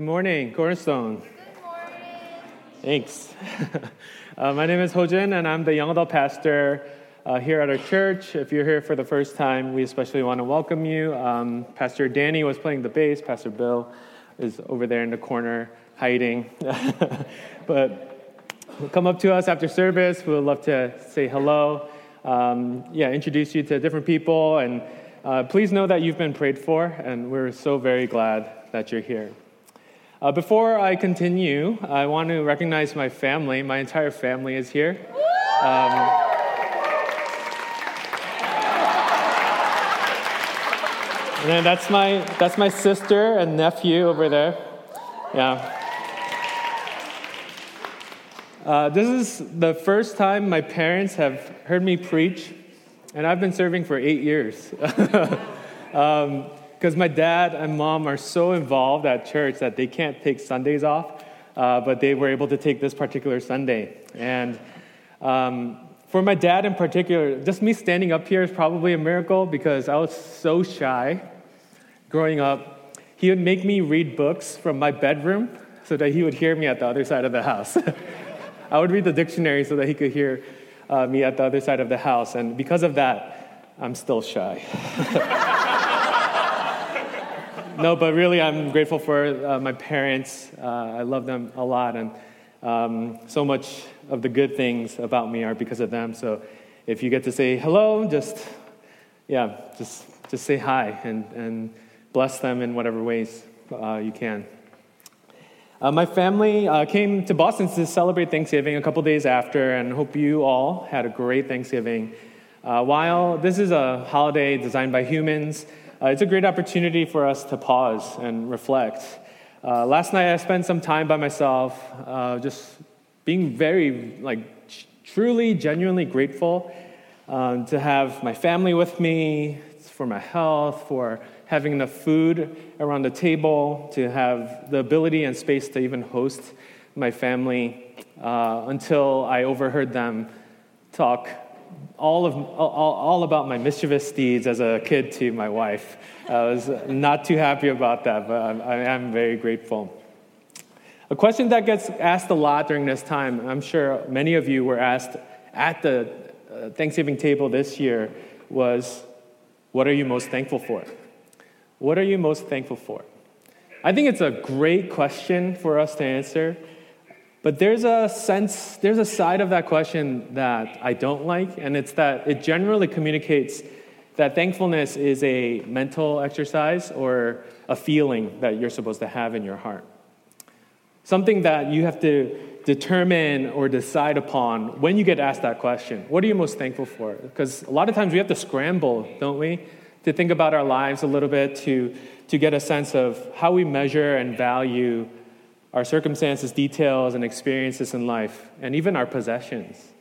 Good morning, Cornerstone. Good morning. Thanks. uh, my name is Hojin, and I'm the young adult pastor uh, here at our church. If you're here for the first time, we especially want to welcome you. Um, pastor Danny was playing the bass. Pastor Bill is over there in the corner hiding. but come up to us after service. We would love to say hello. Um, yeah, introduce you to different people, and uh, please know that you've been prayed for, and we're so very glad that you're here. Uh, before I continue, I want to recognize my family. My entire family is here. Um, and then that's my, that's my sister and nephew over there. Yeah. Uh, this is the first time my parents have heard me preach, and I've been serving for eight years. um, because my dad and mom are so involved at church that they can't take Sundays off, uh, but they were able to take this particular Sunday. And um, for my dad in particular, just me standing up here is probably a miracle because I was so shy growing up. He would make me read books from my bedroom so that he would hear me at the other side of the house. I would read the dictionary so that he could hear uh, me at the other side of the house. And because of that, I'm still shy. no, but really, I'm grateful for uh, my parents. Uh, I love them a lot, and um, so much of the good things about me are because of them. So, if you get to say hello, just yeah, just just say hi and and bless them in whatever ways uh, you can. Uh, my family uh, came to Boston to celebrate Thanksgiving a couple days after, and hope you all had a great Thanksgiving. Uh, while this is a holiday designed by humans, uh, it's a great opportunity for us to pause and reflect. Uh, last night I spent some time by myself, uh, just being very, like, truly, genuinely grateful um, to have my family with me, for my health, for having enough food around the table, to have the ability and space to even host my family uh, until I overheard them talk all, of, all, all about my mischievous deeds as a kid to my wife. I was not too happy about that, but I, I am very grateful. A question that gets asked a lot during this time, I'm sure many of you were asked at the uh, Thanksgiving table this year, was what are you most thankful for? What are you most thankful for? I think it's a great question for us to answer but there's a sense, there's a side of that question that I don't like, and it's that it generally communicates that thankfulness is a mental exercise or a feeling that you're supposed to have in your heart. Something that you have to determine or decide upon when you get asked that question. What are you most thankful for? Because a lot of times we have to scramble, don't we, to think about our lives a little bit, to, to get a sense of how we measure and value our circumstances, details, and experiences in life, and even our possessions.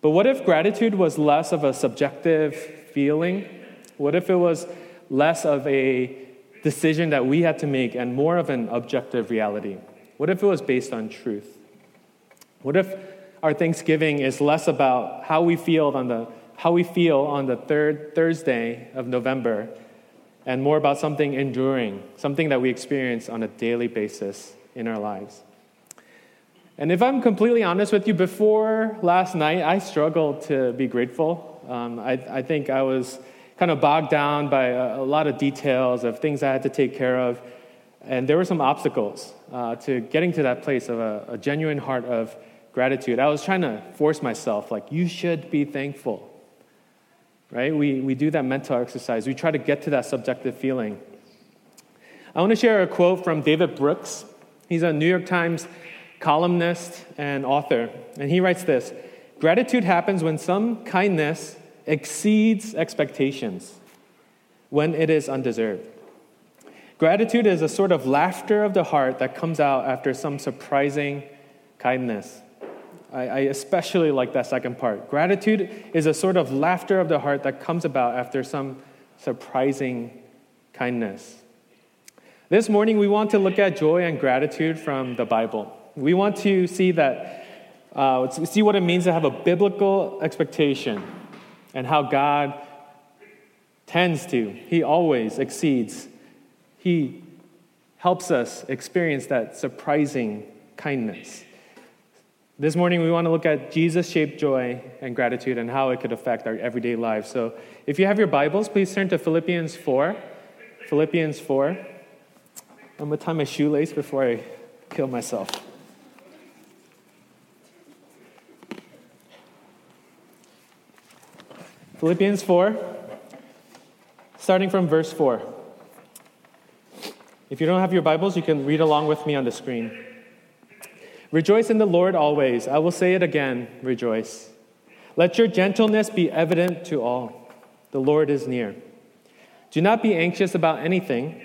But what if gratitude was less of a subjective feeling? What if it was less of a decision that we had to make and more of an objective reality? What if it was based on truth? What if our Thanksgiving is less about how we feel on the how we feel on the third Thursday of November and more about something enduring, something that we experience on a daily basis in our lives. And if I'm completely honest with you, before last night, I struggled to be grateful. Um, I, I, think I was kind of bogged down by a, a, lot of details of things I had to take care of. And there were some obstacles uh, to getting to that place of a, a genuine heart of gratitude. I was trying to force myself, like, you should be thankful. Right? We, we do that mental exercise. We try to get to that subjective feeling. I want to share a quote from David Brooks. He's a New York Times columnist and author. And he writes this Gratitude happens when some kindness exceeds expectations, when it is undeserved. Gratitude is a sort of laughter of the heart that comes out after some surprising kindness. I, I, especially like that second part. Gratitude is a sort of laughter of the heart that comes about after some surprising kindness. This morning, we want to look at joy and gratitude from the Bible. We want to see that, uh, see what it means to have a biblical expectation and how God tends to, He always exceeds, He helps us experience that surprising kindness. This morning, we want to look at Jesus shaped joy and gratitude and how it could affect our everyday lives. So, if you have your Bibles, please turn to Philippians 4. Philippians 4. I'm going to tie my shoelace before I kill myself. Philippians 4, starting from verse 4. If you don't have your Bibles, you can read along with me on the screen. Rejoice in the Lord always. I will say it again rejoice. Let your gentleness be evident to all. The Lord is near. Do not be anxious about anything,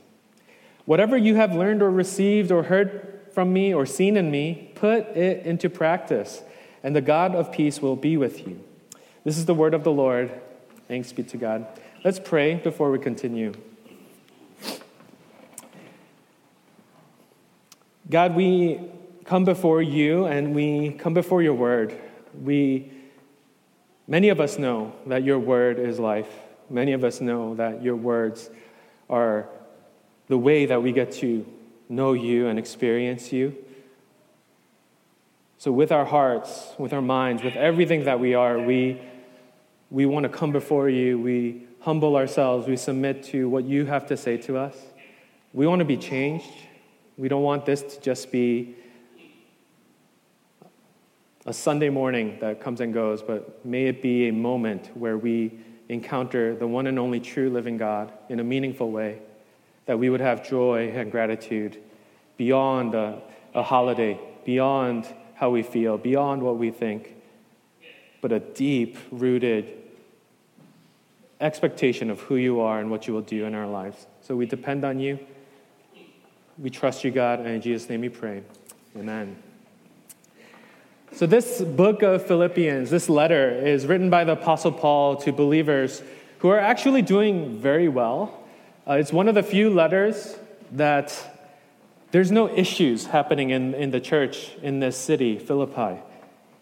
Whatever you have learned or received or heard from me or seen in me, put it into practice, and the God of peace will be with you. This is the word of the Lord. Thanks be to God. Let's pray before we continue. God, we come before you and we come before your word. We, many of us know that your word is life. Many of us know that your words are the way that we get to know you and experience you. So, with our hearts, with our minds, with everything that we are, we we want to come before you. We humble ourselves. We submit to what you have to say to us. We want to be changed. We don't want this to just be a Sunday morning that comes and goes, but may it be a moment where we encounter the one and only true living God in a meaningful way, that we would have joy and gratitude beyond a, a holiday, beyond how we feel, beyond what we think, but a deep rooted expectation of who you are and what you will do in our lives. So we depend on you. We trust you, God, and in Jesus' name we pray. Amen. So, this book of Philippians, this letter, is written by the Apostle Paul to believers who are actually doing very well. Uh, it's one of the few letters that there's no issues happening in, in the church in this city, Philippi.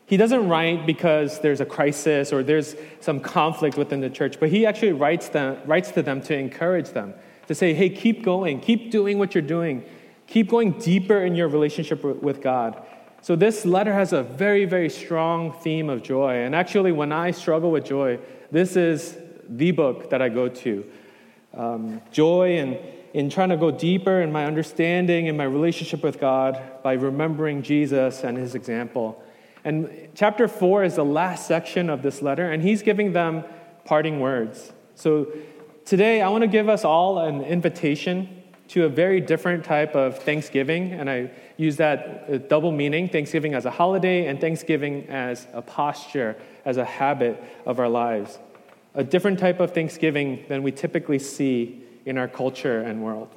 He doesn't write because there's a crisis or there's some conflict within the church, but he actually writes, them, writes to them to encourage them, to say, hey, keep going, keep doing what you're doing, keep going deeper in your relationship with God. So, this letter has a very, very strong theme of joy. And actually, when I struggle with joy, this is the book that I go to. Um, joy and in trying to go deeper in my understanding and my relationship with God by remembering Jesus and his example. And chapter four is the last section of this letter, and he's giving them parting words. So today, I want to give us all an invitation to a very different type of Thanksgiving, and I use that uh, double meaning Thanksgiving as a holiday and Thanksgiving as a posture, as a habit of our lives. A different type of Thanksgiving than we typically see in our culture and world.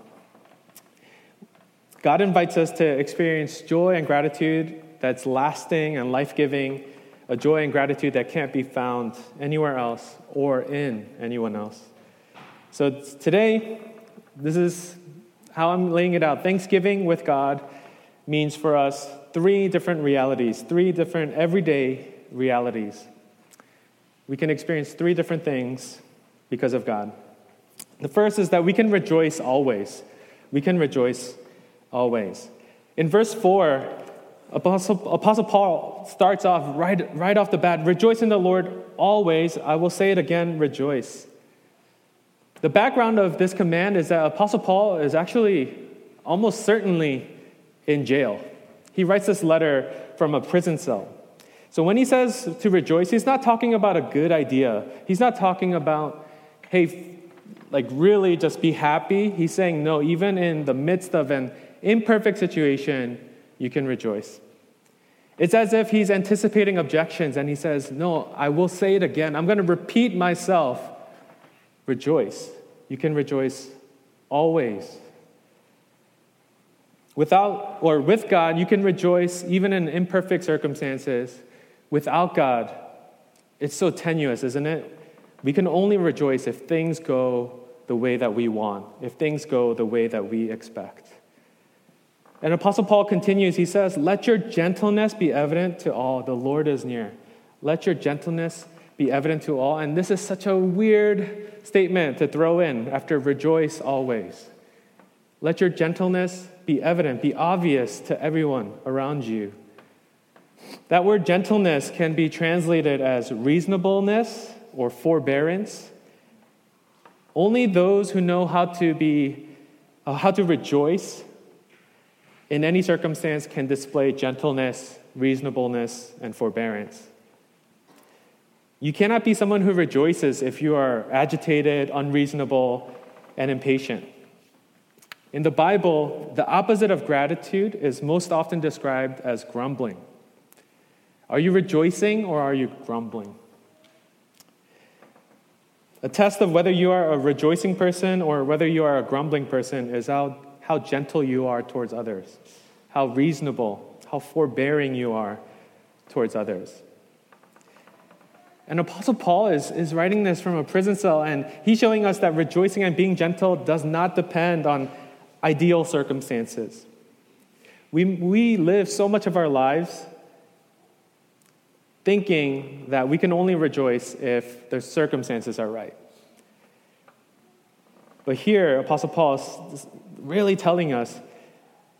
God invites us to experience joy and gratitude that's lasting and life giving, a joy and gratitude that can't be found anywhere else or in anyone else. So today, this is how I'm laying it out. Thanksgiving with God means for us three different realities, three different everyday realities. We can experience three different things because of God. The first is that we can rejoice always. We can rejoice always. In verse 4, Apostle, Apostle Paul starts off right, right off the bat rejoice in the Lord always. I will say it again, rejoice. The background of this command is that Apostle Paul is actually almost certainly in jail. He writes this letter from a prison cell. So when he says to rejoice, he's not talking about a good idea. He's not talking about, hey, like really just be happy. He's saying, no, even in the midst of an imperfect situation, you can rejoice. It's as if he's anticipating objections and he says, No, I will say it again. I'm going to repeat myself. Rejoice. You can rejoice always. Without or with God, you can rejoice even in imperfect circumstances. Without God, it's so tenuous, isn't it? We can only rejoice if things go the way that we want, if things go the way that we expect. And Apostle Paul continues, he says, Let your gentleness be evident to all. The Lord is near. Let your gentleness be evident to all. And this is such a weird statement to throw in after rejoice always. Let your gentleness be evident, be obvious to everyone around you. That word gentleness can be translated as reasonableness or forbearance. Only those who know how to be uh, how to rejoice in any circumstance can display gentleness, reasonableness, and forbearance. You cannot be someone who rejoices if you are agitated, unreasonable, and impatient. In the Bible, the opposite of gratitude is most often described as grumbling. Are you rejoicing or are you grumbling? A test of whether you are a rejoicing person or whether you are a grumbling person is how, how gentle you are towards others, how reasonable, how forbearing you are towards others. And Apostle Paul is, is writing this from a prison cell, and he's showing us that rejoicing and being gentle does not depend on ideal circumstances. We, we live so much of our lives thinking that we can only rejoice if the circumstances are right. But here, Apostle Paul is really telling us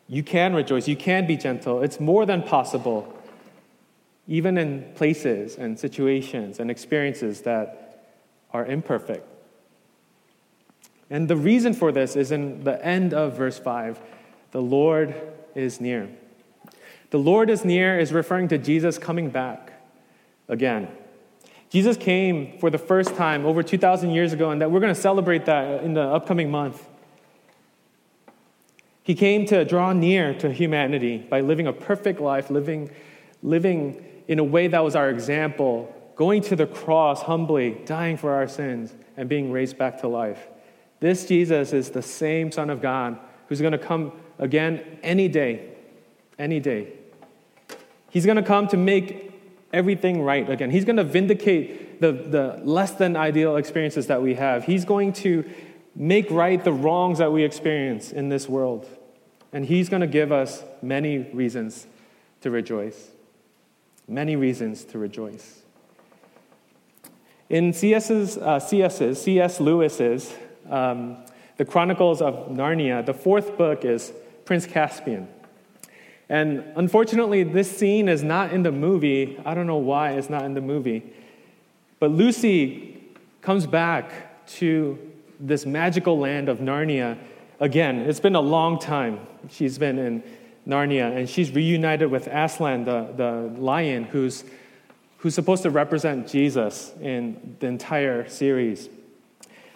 you can rejoice, you can be gentle. It's more than possible, even in places and situations and experiences that are imperfect. And the reason for this is in the end of verse 5 the Lord is near. The Lord is near is referring to Jesus coming back again. Jesus came for the first time over 2,000 years ago, and that we're going to celebrate that in the upcoming month. He came to draw near to humanity by living a perfect life, living, living in a way that was our example, going to the cross humbly, dying for our sins, and being raised back to life. This Jesus is the same Son of God who's going to come again any day, any day. He's going to come to make everything right again. He's going to vindicate the, the less than ideal experiences that we have. He's going to make right the wrongs that we experience in this world. And He's going to give us many reasons to rejoice. Many reasons to rejoice. In C.S.'s, uh, C.S.'s, C.S. Lewis's, um, The Chronicles of Narnia, the fourth book is Prince Caspian. And unfortunately, this scene is not in the movie. I don't know why it's not in the movie. But Lucy comes back to this magical land of Narnia again. It's been a long time she's been in Narnia, and she's reunited with Aslan, the, the lion, who's, who's supposed to represent Jesus in the entire series.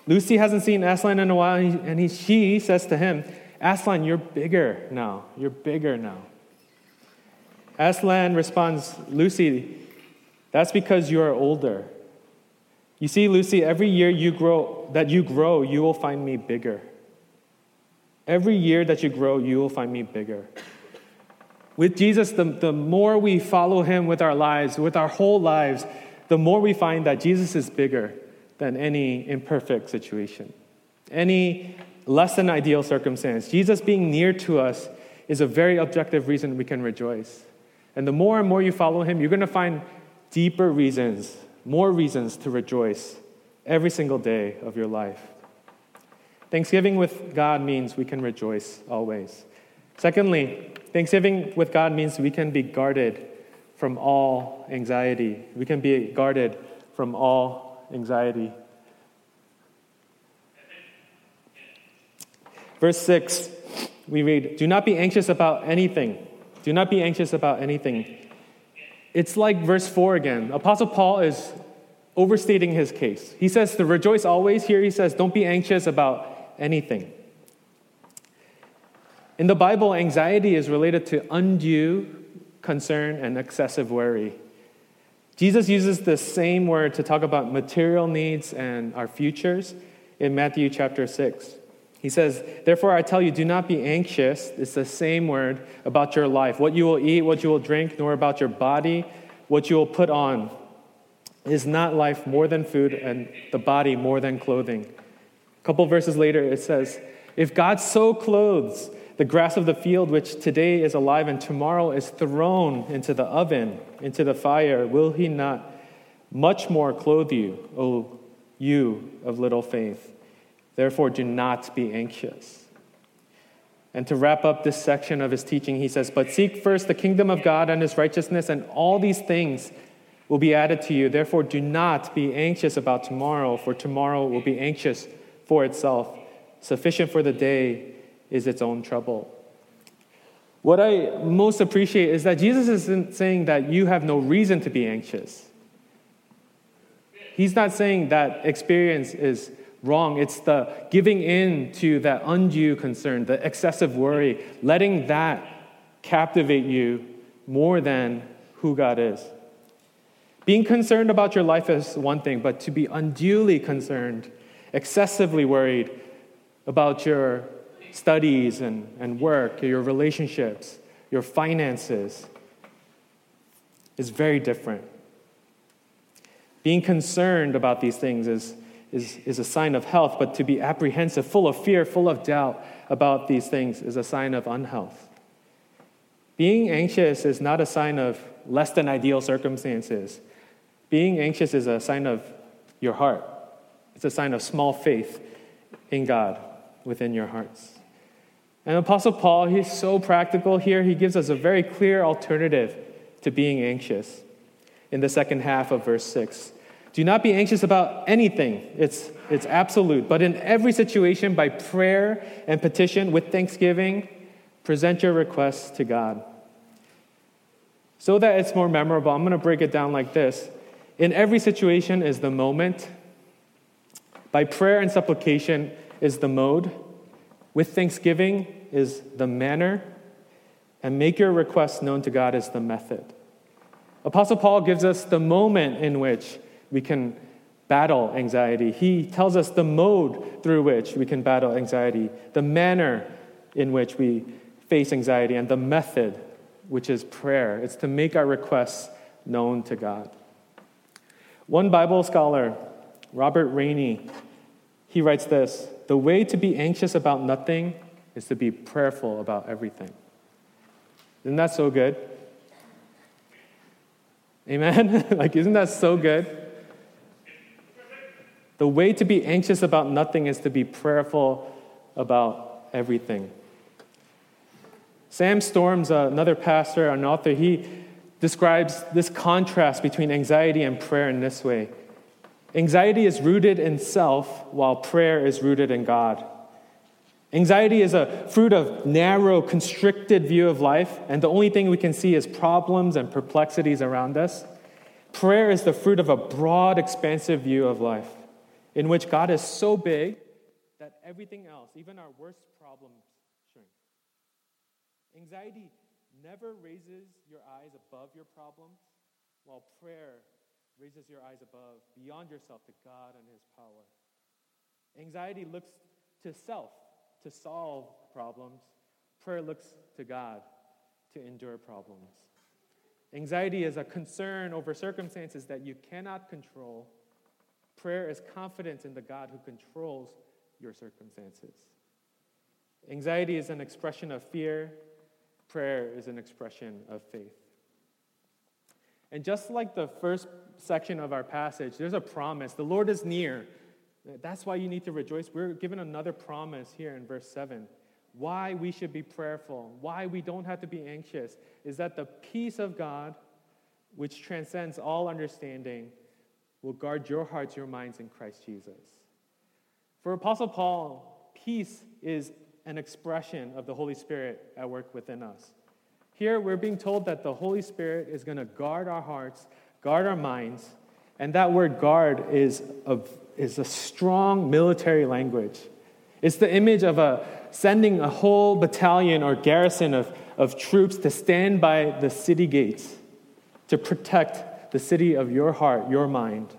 Lucy hasn't seen Aslan in a while, and he, she says to him, Aslan, you're bigger now. You're bigger now. Aslan responds, Lucy, that's because you are older. You see, Lucy, every year you grow, that you grow, you will find me bigger. Every year that you grow, you will find me bigger. With Jesus, the, the more we follow him with our lives, with our whole lives, the more we find that Jesus is bigger than any imperfect situation, any less than ideal circumstance. Jesus being near to us is a very objective reason we can rejoice. And the more and more you follow him, you're going to find deeper reasons, more reasons to rejoice every single day of your life. Thanksgiving with God means we can rejoice always. Secondly, Thanksgiving with God means we can be guarded from all anxiety. We can be guarded from all anxiety. Verse 6, we read, Do not be anxious about anything do not be anxious about anything. It's like verse 4 again. Apostle Paul is overstating his case. He says to rejoice always. Here he says, don't be anxious about anything. In the Bible, anxiety is related to undue concern and excessive worry. Jesus uses the same word to talk about material needs and our futures in Matthew chapter 6. He says, Therefore, I tell you, do not be anxious. It's the same word about your life, what you will eat, what you will drink, nor about your body, what you will put on. Is not life more than food, and the body more than clothing? A couple verses later, it says, If God so clothes the grass of the field, which today is alive and tomorrow is thrown into the oven, into the fire, will he not much more clothe you, O you of little faith? Therefore, do not be anxious. And to wrap up this section of his teaching, he says, But seek first the kingdom of God and his righteousness, and all these things will be added to you. Therefore, do not be anxious about tomorrow, for tomorrow will be anxious for itself. Sufficient for the day is its own trouble. What I most appreciate is that Jesus isn't saying that you have no reason to be anxious. He's not saying that experience is wrong. It's the giving in to that undue concern, the excessive worry, letting that captivate you more than who God is. Being concerned about your life is one thing, but to be unduly concerned, excessively worried about your studies and, and work, your relationships, your finances, is very different. Being concerned about these things is is, is a sign of health, but to be apprehensive, full of fear, full of doubt about these things is a sign of unhealth. Being anxious is not a sign of less than ideal circumstances. Being anxious is a sign of your heart, it's a sign of small faith in God within your hearts. And Apostle Paul, he's so practical here. He gives us a very clear alternative to being anxious in the second half of verse 6. Do not be anxious about anything. It's, it's absolute. But in every situation, by prayer and petition with thanksgiving, present your requests to God. So that it's more memorable, I'm going to break it down like this. In every situation is the moment. By prayer and supplication is the mode. With thanksgiving is the manner. And make your requests known to God is the method. Apostle Paul gives us the moment in which we can battle anxiety. He tells us the mode through which we can battle anxiety, the manner in which we face anxiety, and the method, which is prayer. It's to make our requests known to God. One Bible scholar, Robert Rainy, he writes this The way to be anxious about nothing is to be prayerful about everything. Isn't that so good? Amen? like, isn't that so good? The way to be anxious about nothing is to be prayerful about everything. Sam Storms, uh, another pastor, an author, he describes this contrast between anxiety and prayer in this way Anxiety is rooted in self, while prayer is rooted in God. Anxiety is a fruit of narrow, constricted view of life, and the only thing we can see is problems and perplexities around us. Prayer is the fruit of a broad, expansive view of life in which God is so big that everything else, even our worst problems, shrink. Anxiety never raises your eyes above your problems, while prayer raises your eyes above, beyond yourself, to God and His power. Anxiety looks to self to solve problems, prayer looks to God to endure problems. Anxiety is a concern over circumstances that you cannot control Prayer is confidence in the God who controls your circumstances. Anxiety is an expression of fear, prayer is an expression of faith. And just like the first section of our passage, there's a promise. The Lord is near. That's why you need to rejoice. We're given another promise here in verse 7. Why we should be prayerful, why we don't have to be anxious, is that the peace of God, which transcends all understanding, will guard your hearts, your minds in Christ Jesus. For Apostle Paul, peace is an expression of the Holy Spirit at work within us. Here, we're being told that the Holy Spirit is going to guard our hearts, guard our minds, and that word guard is a, is a strong military language. It's the image of a, sending a whole battalion or garrison of, of troops to stand by the city gates to protect the city of your heart, your mind.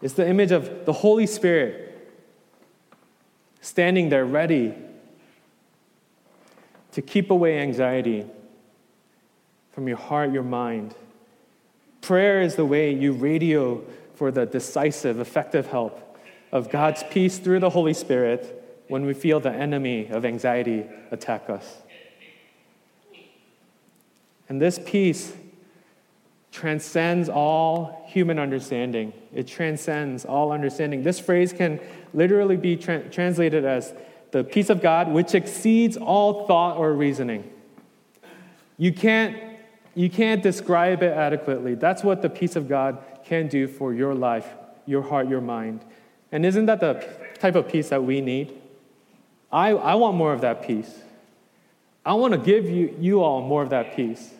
It's the image of the Holy Spirit standing there ready to keep away anxiety from your heart, your mind. Prayer is the way you radio for the decisive, effective help of God's peace through the Holy Spirit when we feel the enemy of anxiety attack us. And this peace transcends all human understanding. It transcends all understanding. This phrase can literally be tra- translated as the peace of God, which exceeds all thought or reasoning. You can't, you can't describe it adequately. That's what the peace of God can do for your life, your heart, your mind. And isn't that the type of peace that we need? I, I want more of that peace. I want to give you, you all more of that peace.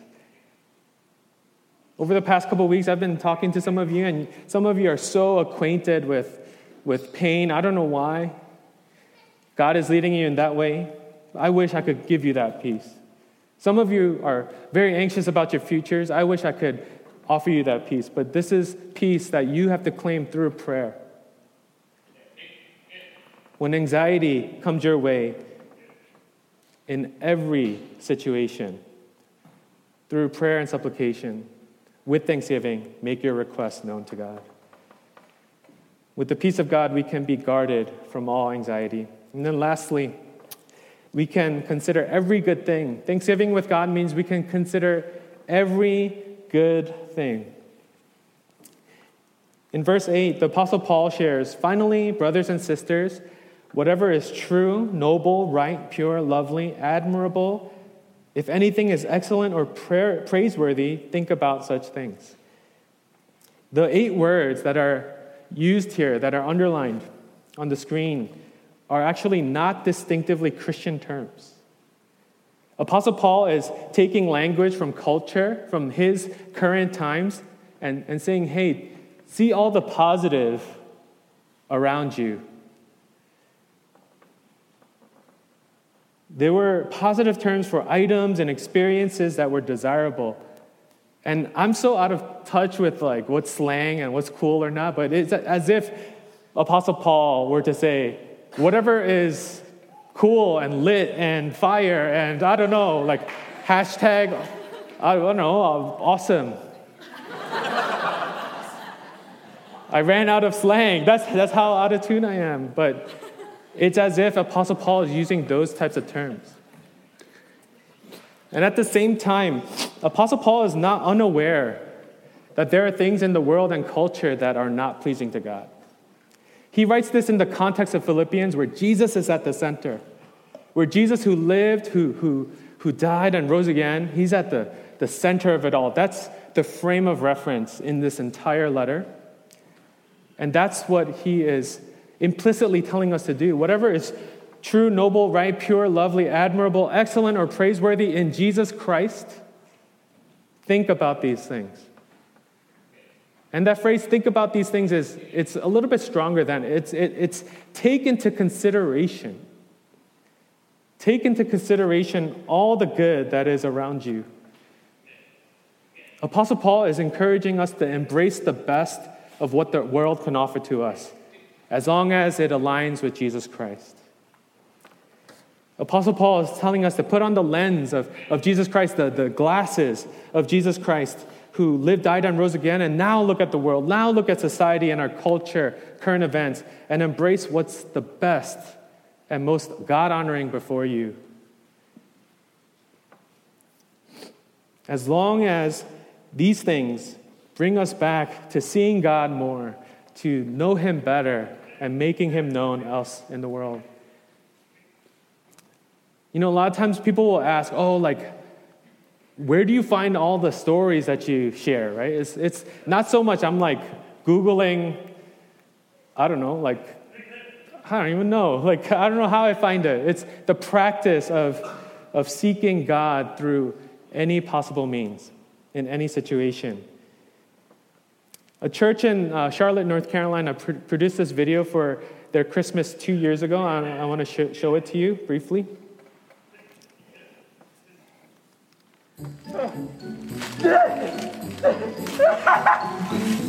Over the past couple weeks, I've been talking to some of you, and some of you are so acquainted with, with pain. I don't know why. God is leading you in that way. I wish I could give you that peace. Some of you are very anxious about your futures. I wish I could offer you that peace, but this is peace that you have to claim through prayer. When anxiety comes your way in every situation, through prayer and supplication, with thanksgiving, make your requests known to God. With the peace of God, we can be guarded from all anxiety. And then lastly, we can consider every good thing. Thanksgiving with God means we can consider every good thing. In verse 8, the Apostle Paul shares Finally, brothers and sisters, whatever is true, noble, right, pure, lovely, admirable, if anything is excellent or praiseworthy, think about such things. The eight words that are used here, that are underlined on the screen, are actually not distinctively Christian terms. Apostle Paul is taking language from culture, from his current times, and, and saying, hey, see all the positive around you. There were positive terms for items and experiences that were desirable. And I'm so out of touch with like what's slang and what's cool or not, but it's as if Apostle Paul were to say, whatever is cool and lit and fire and I don't know, like hashtag, I don't know, awesome. I ran out of slang. That's, that's how out of tune I am. But it's as if Apostle Paul is using those types of terms. And at the same time, Apostle Paul is not unaware that there are things in the world and culture that are not pleasing to God. He writes this in the context of Philippians, where Jesus is at the center, where Jesus, who lived, who, who, who died, and rose again, he's at the, the center of it all. That's the frame of reference in this entire letter. And that's what he is implicitly telling us to do. Whatever is true, noble, right, pure, lovely, admirable, excellent, or praiseworthy in Jesus Christ, think about these things. And that phrase, think about these things, is it's a little bit stronger than it's, it, it's take into consideration. Take into consideration all the good that is around you. Apostle Paul is encouraging us to embrace the best of what the world can offer to us as long as it aligns with Jesus Christ. Apostle Paul is telling us to put on the lens of, of Jesus Christ, the, the glasses of Jesus Christ, who lived, died, and rose again, and now look at the world, now look at society and our culture, current events, and embrace what's the best and most God honoring before you. As long as these things bring us back to seeing God more, to know Him better, and making him known else in the world. You know, a lot of times people will ask, oh, like, where do you find all the stories that you share, right? It's, it's not so much I'm like Googling, I don't know, like, I don't even know. Like, I don't know how I find it. It's the practice of, of seeking God through any possible means in any situation. A church in uh, Charlotte, North Carolina, pr- produced this video for their Christmas two years ago. I, I want to sh- show it to you briefly.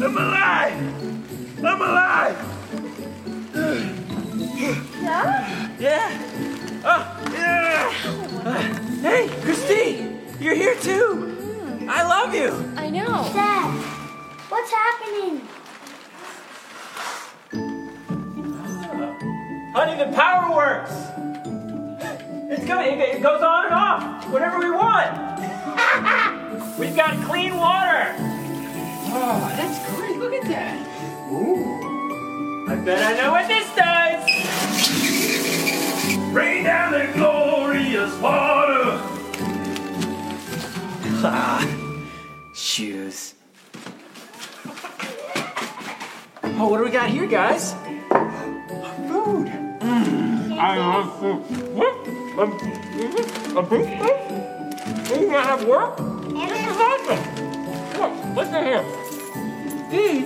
I'm alive! I'm alive! Yeah? Yeah. Oh, yeah. Uh, hey, Christine, you're here too. I love you. I know. Dad, what's happening? Honey, the power works. It's coming. It goes on and off whenever we want. We've got clean water. Oh, that's great. Look at that. Ooh. I bet I know what this does. Rain down the glorious water. Ah, Oh, what do we got here, guys? Food. I love food. What? Um, a big food? You gonna have work? This is awesome. Look, listen here. Dee,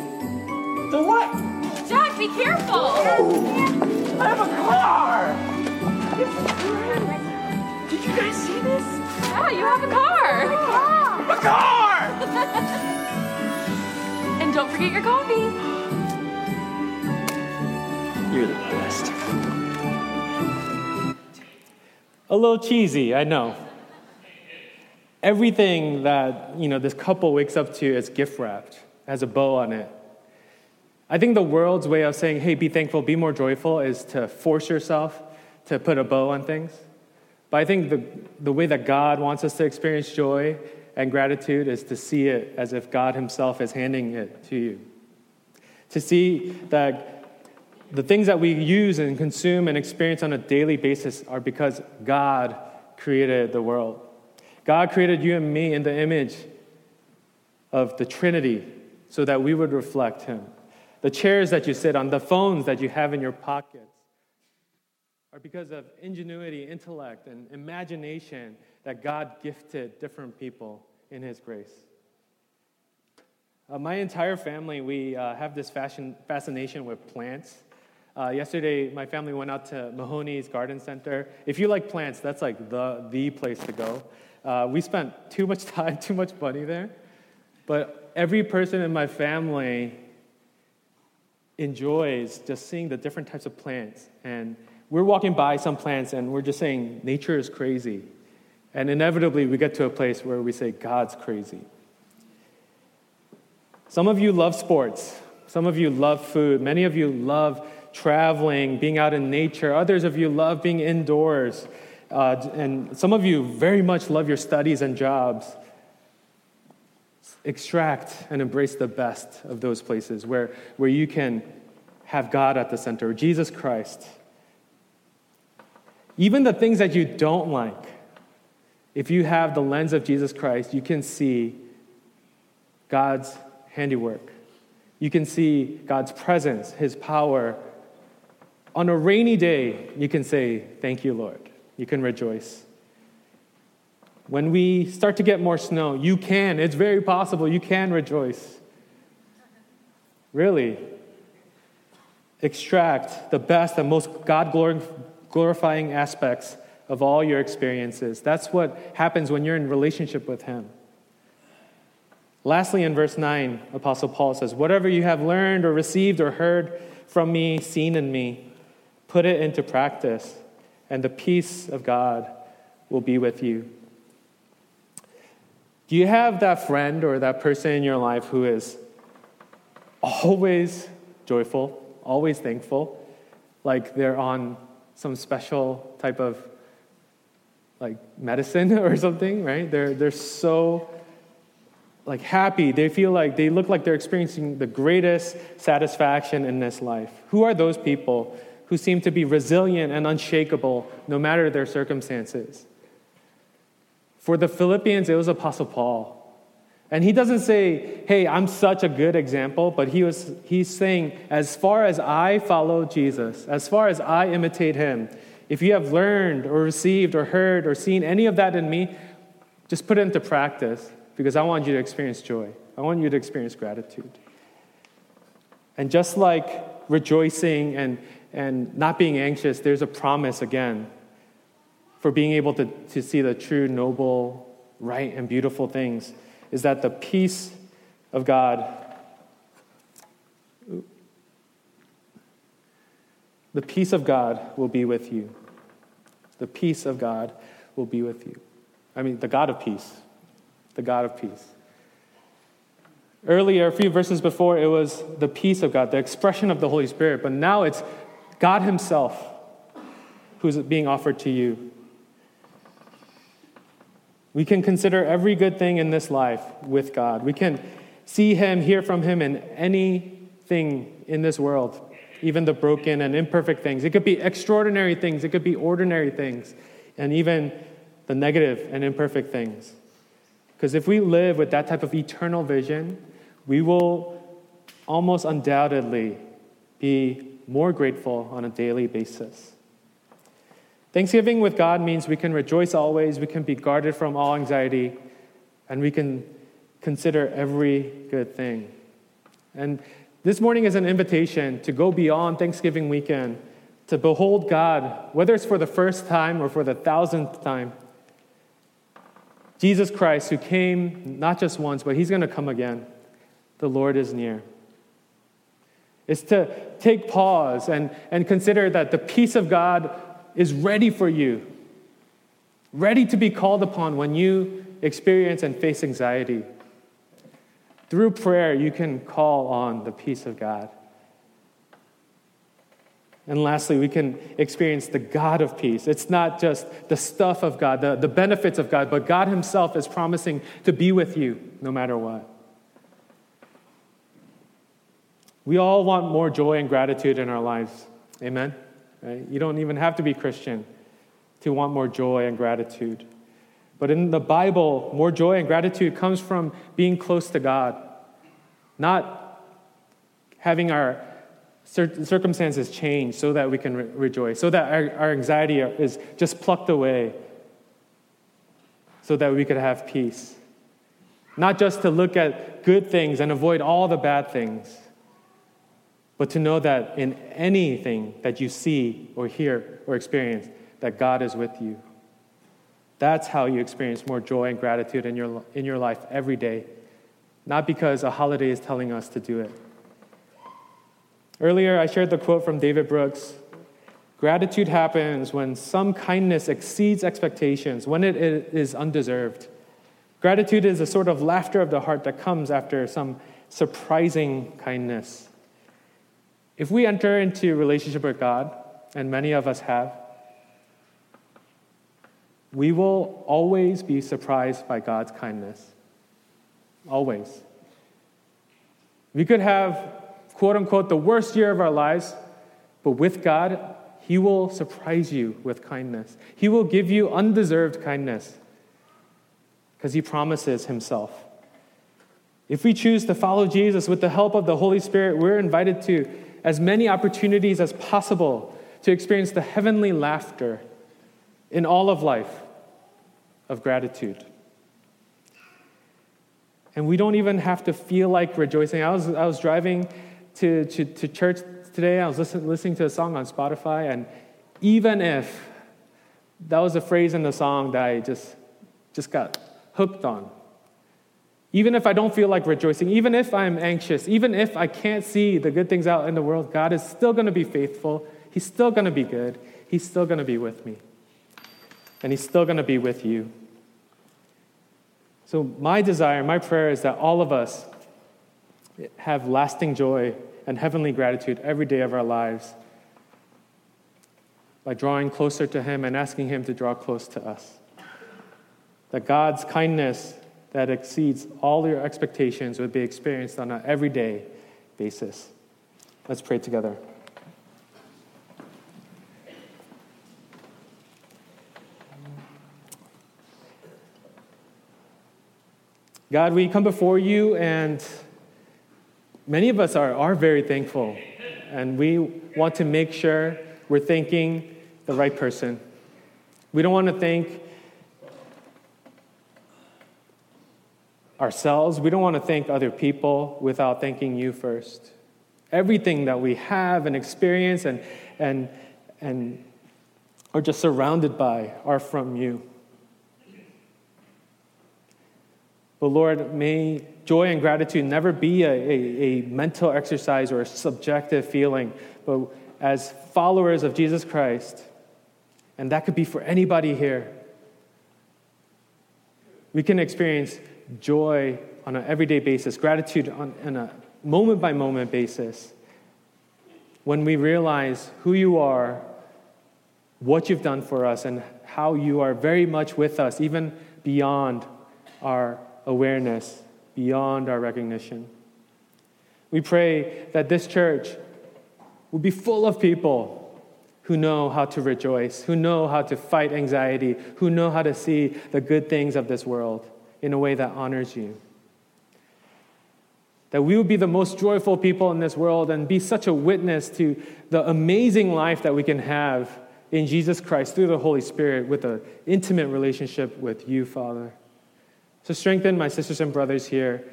the what? Jack, be careful. I have a car. Did you guys see this? Yeah, you have a car. A car! And don't forget your coffee. You're the best. A little cheesy, I know. Everything that you know this couple wakes up to is gift wrapped, has a bow on it. I think the world's way of saying, "Hey, be thankful, be more joyful," is to force yourself to put a bow on things. But I think the, the way that God wants us to experience joy and gratitude is to see it as if God Himself is handing it to you. To see that the things that we use and consume and experience on a daily basis are because God created the world. God created you and me in the image of the Trinity so that we would reflect Him. The chairs that you sit on, the phones that you have in your pockets, are because of ingenuity, intellect, and imagination that God gifted different people in His grace. Uh, my entire family, we uh, have this fashion, fascination with plants. Uh, yesterday, my family went out to Mahoney's Garden Center. If you like plants, that's like the, the place to go. Uh, we spent too much time, too much money there. But every person in my family enjoys just seeing the different types of plants. And we're walking by some plants and we're just saying, nature is crazy. And inevitably, we get to a place where we say, God's crazy. Some of you love sports. Some of you love food. Many of you love traveling, being out in nature. Others of you love being indoors. Uh, and some of you very much love your studies and jobs. Extract and embrace the best of those places where, where you can have God at the center, Jesus Christ. Even the things that you don't like, if you have the lens of Jesus Christ, you can see God's handiwork. You can see God's presence, His power. On a rainy day, you can say, Thank you, Lord. You can rejoice. When we start to get more snow, you can, it's very possible, you can rejoice. Really. Extract the best and most God glorifying aspects of all your experiences. That's what happens when you're in relationship with Him. Lastly, in verse 9, Apostle Paul says, Whatever you have learned or received or heard from me, seen in me, put it into practice, and the peace of God will be with you. Do you have that friend or that person in your life who is always joyful, always thankful, like they're on some special type of like medicine or something, right? They're, they're so like happy. They feel like they look like they're experiencing the greatest satisfaction in this life. Who are those people who seem to be resilient and unshakable no matter their circumstances? For the Philippians, it was Apostle Paul. And he doesn't say, hey, I'm such a good example, but he was, he's saying, as far as I follow Jesus, as far as I imitate him, if you have learned or received or heard or seen any of that in me, just put it into practice because I want you to experience joy. I want you to experience gratitude. And just like rejoicing and, and not being anxious, there's a promise again for being able to, to see the true, noble, right, and beautiful things is that the peace of God, the peace of God will be with you. The peace of God will be with you. I mean, the God of peace. The God of peace. Earlier, a few verses before, it was the peace of God, the expression of the Holy Spirit, but now it's God Himself who's being offered to you. We can consider every good thing in this life with God. We can see Him, hear from Him in anything in this world, even the broken and imperfect things. It could be extraordinary things, it could be ordinary things, and even the negative and imperfect things. Because if we live with that type of eternal vision, we will almost undoubtedly be more grateful on a daily basis. Thanksgiving with God means we can rejoice always, we can be guarded from all anxiety, and we can consider every good thing. And this morning is an invitation to go beyond Thanksgiving weekend, to behold God, whether it's for the first time or for the thousandth time. Jesus Christ, who came not just once, but he's going to come again. The Lord is near. It's to take pause and, and consider that the peace of God is ready for you, ready to be called upon when you experience and face anxiety. Through prayer, you can call on the peace of God. And lastly, we can experience the God of peace. It's not just the stuff of God, the, the benefits of God, but God Himself is promising to be with you no matter what. We all want more joy and gratitude in our lives. Amen? Right? You don't even have to be Christian to want more joy and gratitude. But in the Bible, more joy and gratitude comes from being close to God, not having our circumstances change so that we can re- rejoice, so that our, our anxiety is just plucked away, so that we could have peace. Not just to look at good things and avoid all the bad things but to know that in anything that you see or hear or experience, that God is with you. That's how you experience more joy and gratitude in your, in your life every day, not because a holiday is telling us to do it. Earlier, I shared the quote from David Brooks Gratitude happens when some kindness exceeds expectations, when it is undeserved. Gratitude is a sort of laughter of the heart that comes after some surprising kindness. If we enter into relationship with God, and many of us have, we will always be surprised by God's kindness. Always. We could have, quote unquote, the worst year of our lives, but with God, He will surprise you with kindness. He will give you undeserved kindness because He promises Himself. If we choose to follow Jesus with the help of the Holy Spirit, we're invited to as many opportunities as possible to experience the heavenly laughter in all of life of gratitude. And we don't even have to feel like rejoicing. I was, I was driving to, to, to church today, I was listen, listening to a song on Spotify, and even if that was a phrase in the song that I just, just got hooked on, even if I don't feel like rejoicing, even if I'm anxious, even if I can't see the good things out in the world, God is still going to be faithful. He's still going to be good. He's still going to be with me. And He's still going to be with you. So, my desire, my prayer is that all of us have lasting joy and heavenly gratitude every day of our lives by drawing closer to Him and asking Him to draw close to us. That God's kindness that exceeds all your expectations would be experienced on an everyday basis. Let's pray together. God, we come before you, and many of us are, are very thankful. And we want to make sure we're thanking the right person. We don't want to thank ourselves. We don't want to thank other people without thanking you first. Everything that we have and experience and, and, and are just surrounded by are from you. But Lord, may joy and gratitude never be a, a, a, mental exercise or a subjective feeling, but as followers of Jesus Christ, And that could be for anybody here. We can experience joy on an everyday basis, gratitude on, on a moment by moment basis when we realize who you are, what you've done for us, and how you are very much with us, even beyond our awareness, beyond our recognition. We pray that this church will be full of people who know how to rejoice, who know how to fight anxiety, who know how to see the good things of this world in a way that honors you. That we will be the most joyful people in this world and be such a witness to the amazing life that we can have in Jesus Christ through the Holy Spirit with an intimate relationship with you, Father. So strengthen my sisters and brothers here.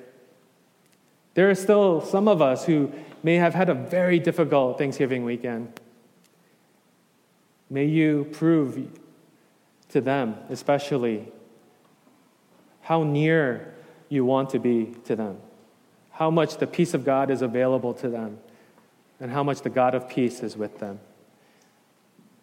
There are still some of us who may have had a very difficult Thanksgiving weekend. May you prove to them, especially, how near you want to be to them how much the peace of God is available to them, and how much the God of peace is with them.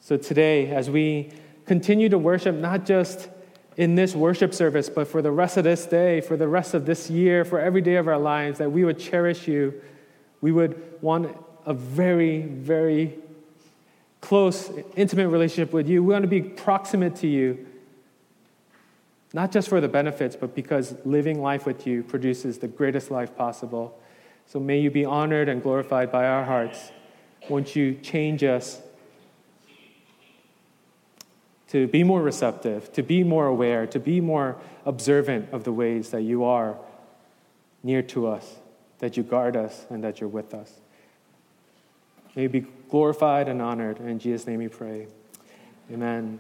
So today, as we continue to worship, not just in this worship service, but for the rest of this day, for the rest of this year, for every day of our lives, that we would cherish you. We would want a very, very close, intimate relationship with you. We want to be proximate to you not just for the benefits, but because living life with you produces the greatest life possible. So may you be honored and glorified by our hearts. Won't you change us to be more receptive, to be more aware, to be more observant of the ways that you are near to us, that you guard us, and that you're with us. May you be glorified and honored. In Jesus' name we pray. Amen.